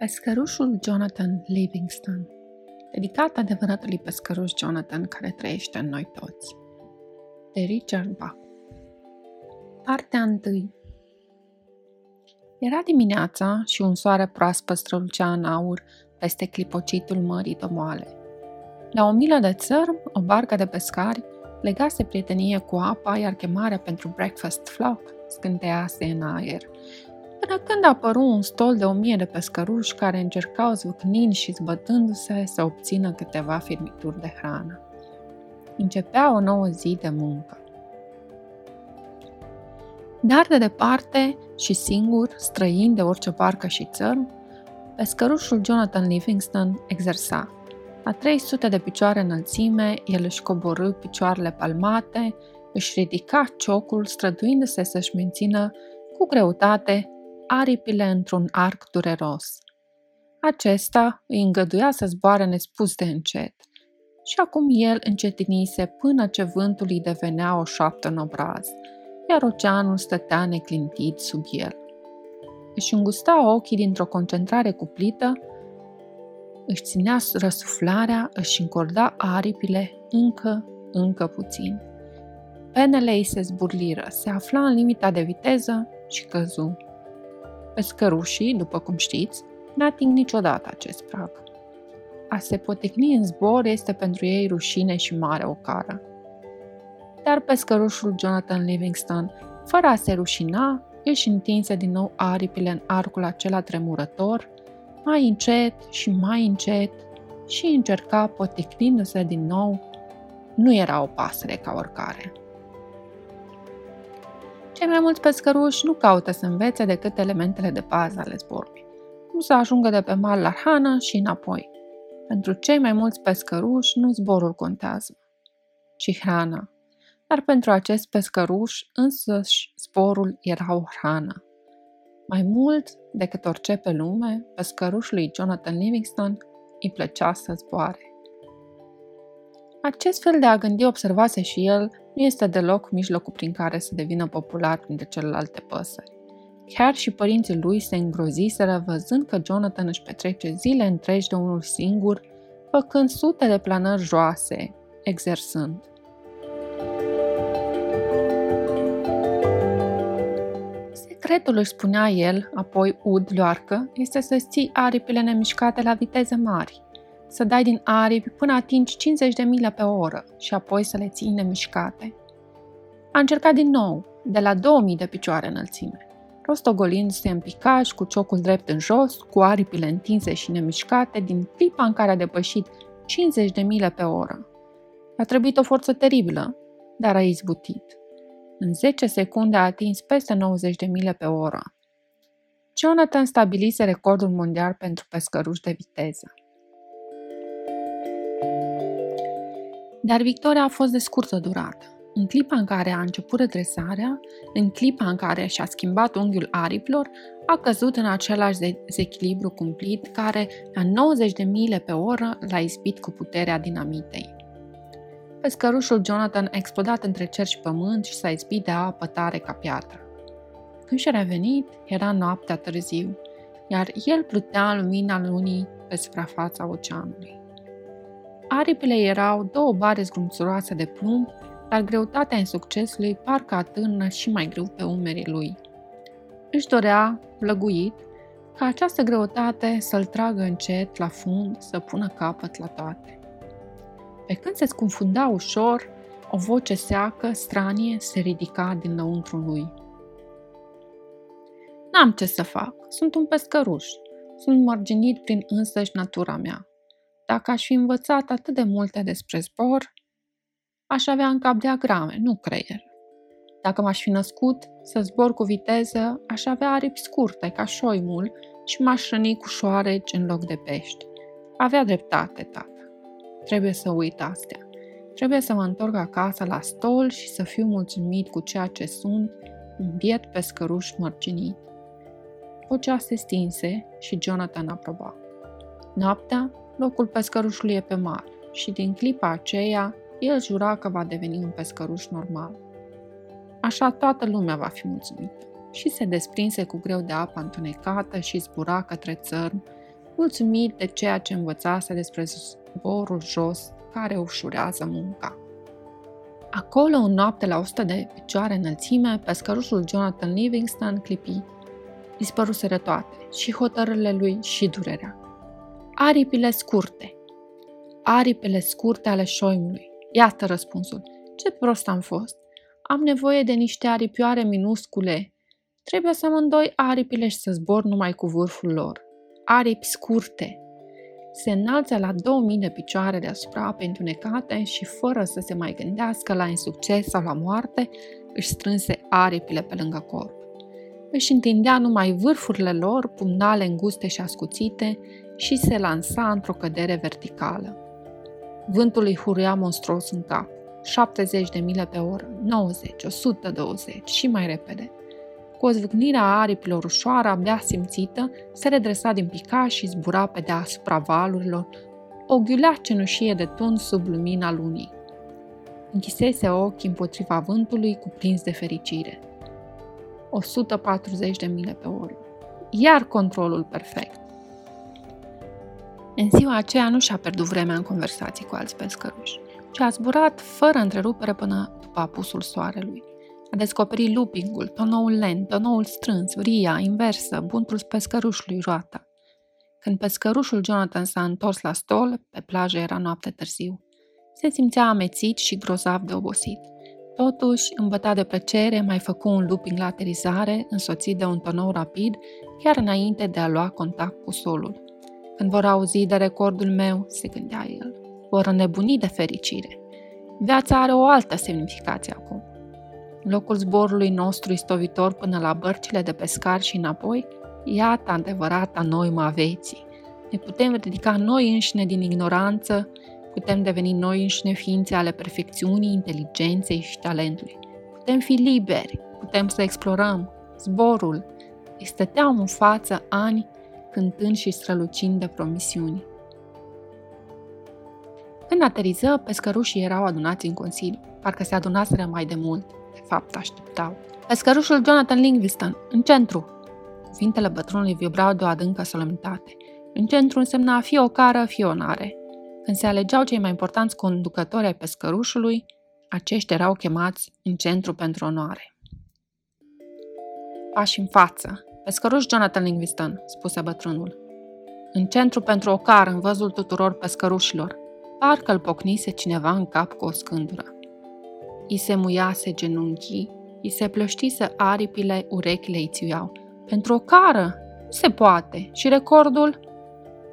Pescărușul Jonathan Livingston Dedicat adevăratului pescăruș Jonathan care trăiește în noi toți De Richard Bach. Partea 1 Era dimineața și un soare proaspăt strălucea în aur peste clipocitul mării domoale. La o milă de țărm, o barcă de pescari legase prietenie cu apa, iar chemarea pentru breakfast flock scântease în aer, până când apăru un stol de o mie de pescăruși care încercau zvâcnind și zbătându-se să obțină câteva firmituri de hrană. Începea o nouă zi de muncă. Dar de departe și singur, străin de orice barcă și țărm, pescărușul Jonathan Livingston exersa. La 300 de picioare înălțime, el își coborâ picioarele palmate, își ridica ciocul, străduindu-se să-și mențină cu greutate aripile într-un arc dureros. Acesta îi îngăduia să zboare nespus de încet și acum el încetinise până ce vântul îi devenea o șoaptă în obraz, iar oceanul stătea neclintit sub el. Își îngusta ochii dintr-o concentrare cuplită, își ținea răsuflarea, își încorda aripile încă, încă puțin. Penele ei se zburliră, se afla în limita de viteză și căzu. Pescărușii, după cum știți, n-ating niciodată acest prag. A se poticni în zbor este pentru ei rușine și mare ocară. Dar pescărușul Jonathan Livingston, fără a se rușina, își întinse din nou aripile în arcul acela tremurător, mai încet și mai încet, și încerca poticnindu-se din nou. Nu era o pasăre ca oricare. Cei mai mulți pescăruși nu caută să învețe decât elementele de bază ale zborului. Cum să ajungă de pe mal la hrană și înapoi. Pentru cei mai mulți pescăruși nu zborul contează, ci hrana. Dar pentru acest pescăruș însăși zborul era o hrană. Mai mult decât orice pe lume, pescărușului Jonathan Livingston îi plăcea să zboare. Acest fel de a gândi observase și el nu este deloc mijlocul prin care să devină popular printre celelalte păsări. Chiar și părinții lui se îngroziseră văzând că Jonathan își petrece zile întregi de unul singur, făcând sute de planări joase, exersând. Secretul, își spunea el, apoi ud loarcă, este să ții aripile nemișcate la viteze mari, să dai din aripi până atingi 50 de mile pe oră și apoi să le ții nemișcate. A încercat din nou, de la 2000 de picioare înălțime, rostogolindu-se în picaj, cu ciocul drept în jos, cu aripile întinse și nemișcate, din clipa în care a depășit 50 de mile pe oră. A trebuit o forță teribilă, dar a izbutit. În 10 secunde a atins peste 90 de mile pe oră. Jonathan stabilise recordul mondial pentru pescăruși de viteză. Dar victoria a fost de scurtă durată. În clipa în care a început redresarea, în clipa în care și-a schimbat unghiul aripilor, a căzut în același dezechilibru cumplit care, la 90 de mile pe oră, l-a izbit cu puterea dinamitei. Pescărușul Jonathan a explodat între cer și pământ și s-a izbit de apă tare ca piatră. Când și-a revenit, era noaptea târziu, iar el plutea în lumina lunii pe suprafața oceanului. Aripile erau două bare zgrumțuroase de plumb, dar greutatea insuccesului parcă atârnă și mai greu pe umerii lui. Își dorea, lăguit, ca această greutate să-l tragă încet la fund, să pună capăt la toate. Pe când se scunfunda ușor, o voce seacă, stranie, se ridica din lăuntru lui. N-am ce să fac, sunt un pescăruș, sunt mărginit prin însăși natura mea. Dacă aș fi învățat atât de multe despre zbor, aș avea în cap diagrame, nu creier. Dacă m-aș fi născut să zbor cu viteză, aș avea aripi scurte ca șoimul și m-aș răni cu șoareci în loc de pești. Avea dreptate, tată. Trebuie să uit astea. Trebuie să mă întorc acasă la stol și să fiu mulțumit cu ceea ce sunt, un biet pescăruș mărginit. Vocea se stinse și Jonathan aproba. Noaptea, locul pescărușului e pe mare și din clipa aceea el jura că va deveni un pescăruș normal. Așa toată lumea va fi mulțumită. Și se desprinse cu greu de apa întunecată și zbura către țărm, mulțumit de ceea ce învățase despre zborul jos care ușurează munca. Acolo, în noapte la 100 de picioare înălțime, pescărușul Jonathan Livingston clipi. Dispăruseră toate, și hotărârile lui și durerea. Aripile scurte. Aripile scurte ale șoimului. Iată răspunsul. Ce prost am fost. Am nevoie de niște aripioare minuscule. Trebuie să mă îndoi aripile și să zbor numai cu vârful lor. Aripi scurte. Se înalță la 2000 de picioare deasupra apei întunecate și, fără să se mai gândească la insucces sau la moarte, își strânse aripile pe lângă corp. Își întindea numai vârfurile lor, pumnale înguste și ascuțite, și se lansa într-o cădere verticală. Vântul îi huria monstruos în cap. 70 de mile pe oră, 90, 120 și mai repede. Cu o zvâcnire a aripilor ușoară, abia simțită, se redresa din picaș și zbura pe deasupra valurilor, o ghiulea cenușie de tun sub lumina lunii. Închisese ochii împotriva vântului, cuprins de fericire. 140 de mile pe oră. Iar controlul perfect. În ziua aceea nu și-a pierdut vremea în conversații cu alți pescăruși, ci a zburat fără întrerupere până după apusul soarelui. A descoperit loopingul, tonoul lent, tonoul strâns, ria, inversă, buntul pescărușului roata. Când pescărușul Jonathan s-a întors la stol, pe plajă era noapte târziu. Se simțea amețit și grozav de obosit. Totuși, îmbăta de plăcere, mai făcu un looping la aterizare, însoțit de un tonou rapid, chiar înainte de a lua contact cu solul. Când vor auzi de recordul meu, se gândea el, vor înnebuni de fericire. Viața are o altă semnificație acum. În locul zborului nostru istovitor până la bărcile de pescar și înapoi, iată adevărata noimă a vieții. Ne putem ridica noi înșine din ignoranță, putem deveni noi înșine ființe ale perfecțiunii, inteligenței și talentului. Putem fi liberi, putem să explorăm. Zborul îi stăteau în față ani cântând și strălucind de promisiuni. Când ateriză, pescărușii erau adunați în consiliu, parcă se adunaseră mai de mult, de fapt așteptau. Pescărușul Jonathan Livingston, în centru! Cuvintele bătrânului vibrau de o adâncă solemnitate. În centru însemna fie o cară, fie o nare. Când se alegeau cei mai importanți conducători ai pescărușului, aceștia erau chemați în centru pentru onoare. Pași în față, Pescăruș Jonathan Livingston, spuse bătrânul. În centru pentru o cară, în văzul tuturor pescărușilor, parcă îl pocnise cineva în cap cu o scândură. I se muiase genunchii, i se plăștise aripile, urechile îi țiuiau. Pentru o cară? Nu se poate. Și recordul?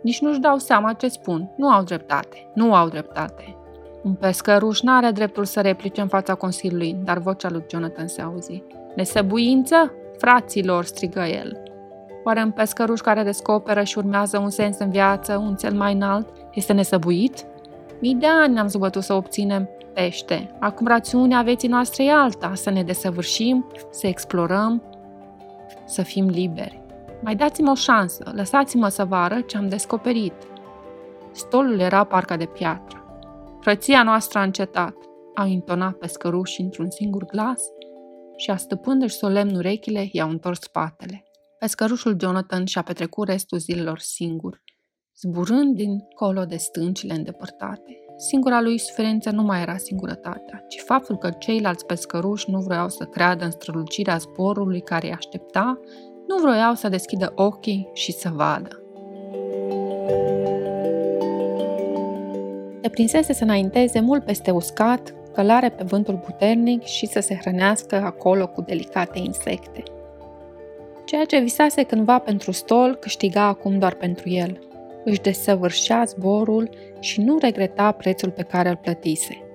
Nici nu-și dau seama ce spun. Nu au dreptate. Nu au dreptate. Un pescăruș n-are dreptul să replice în fața Consiliului, dar vocea lui Jonathan se auzi. Nesăbuință? Fraților, strigă el. Oare un pescăruș care descoperă și urmează un sens în viață, un cel mai înalt, este nesăbuit? Mii de ani ne-am zbătut să obținem pește. Acum rațiunea vieții noastre e alta, să ne desăvârșim, să explorăm, să fim liberi. Mai dați-mi o șansă, lăsați-mă să vă arăt ce am descoperit. Stolul era parcă de piatră. Frăția noastră a încetat, au intonat pescărușii într-un singur glas și, astăpându-și solemn urechile, i-au întors spatele. Pescărușul Jonathan și-a petrecut restul zilelor singur, zburând din colo de stâncile îndepărtate. Singura lui suferință nu mai era singurătatea, ci faptul că ceilalți pescăruși nu vreau să creadă în strălucirea zborului care îi aștepta, nu vroiau să deschidă ochii și să vadă. Se prinsese să înainteze mult peste uscat, călare pe vântul puternic și să se hrănească acolo cu delicate insecte. Ceea ce visase cândva pentru stol câștiga acum doar pentru el. Își desăvârșea zborul și nu regreta prețul pe care îl plătise.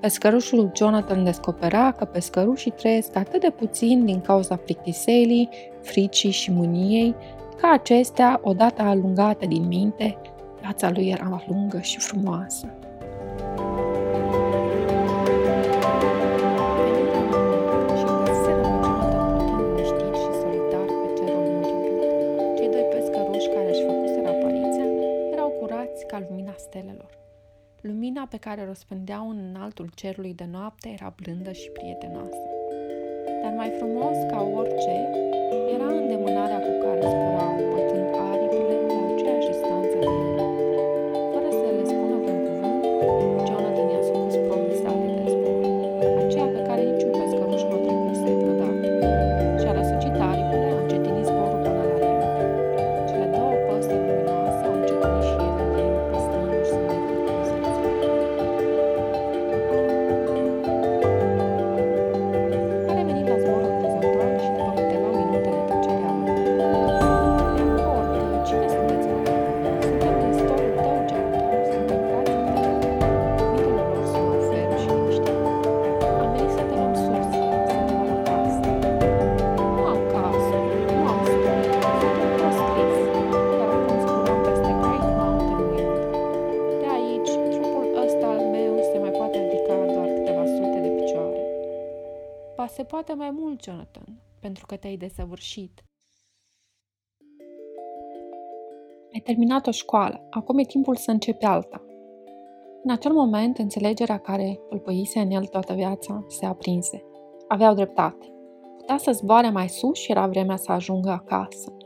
Pescărușul Jonathan descopera că pescărușii trăiesc atât de puțin din cauza plictiselii, fricii și mâniei, că acestea, odată alungate din minte, viața lui era lungă și frumoasă. Lumina pe care o răspândeau în înaltul cerului de noapte era blândă și prietenoasă. Dar mai frumos ca orice poate mai mult, Jonathan, pentru că te-ai desăvârșit. Ai terminat o școală, acum e timpul să începi alta. În acel moment, înțelegerea care îl păise în el toată viața se aprinse. Aveau dreptate. Putea să zboare mai sus și era vremea să ajungă acasă.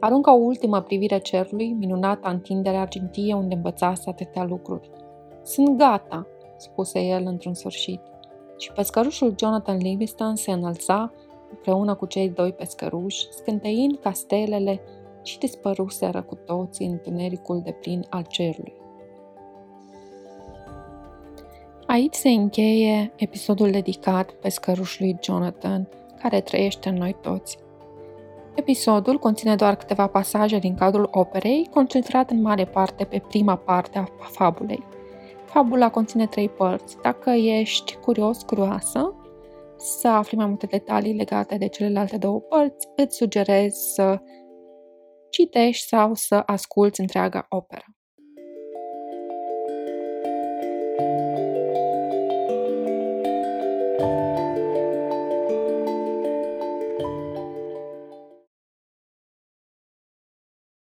Aruncă o ultimă privire cerului, minunata întindere argintie unde învățase atâtea lucruri. Sunt gata, spuse el într-un sfârșit. Și pescărușul Jonathan Livingston se înălța împreună cu cei doi pescăruși, scânteind ca stelele și dispăruseră cu toții în întunericul de plin al cerului. Aici se încheie episodul dedicat pescărușului Jonathan, care trăiește în noi toți. Episodul conține doar câteva pasaje din cadrul operei, concentrat în mare parte pe prima parte a fabulei. Fabula conține trei părți. Dacă ești curios, curioasă, să afli mai multe detalii legate de celelalte două părți, îți sugerez să citești sau să asculți întreaga operă.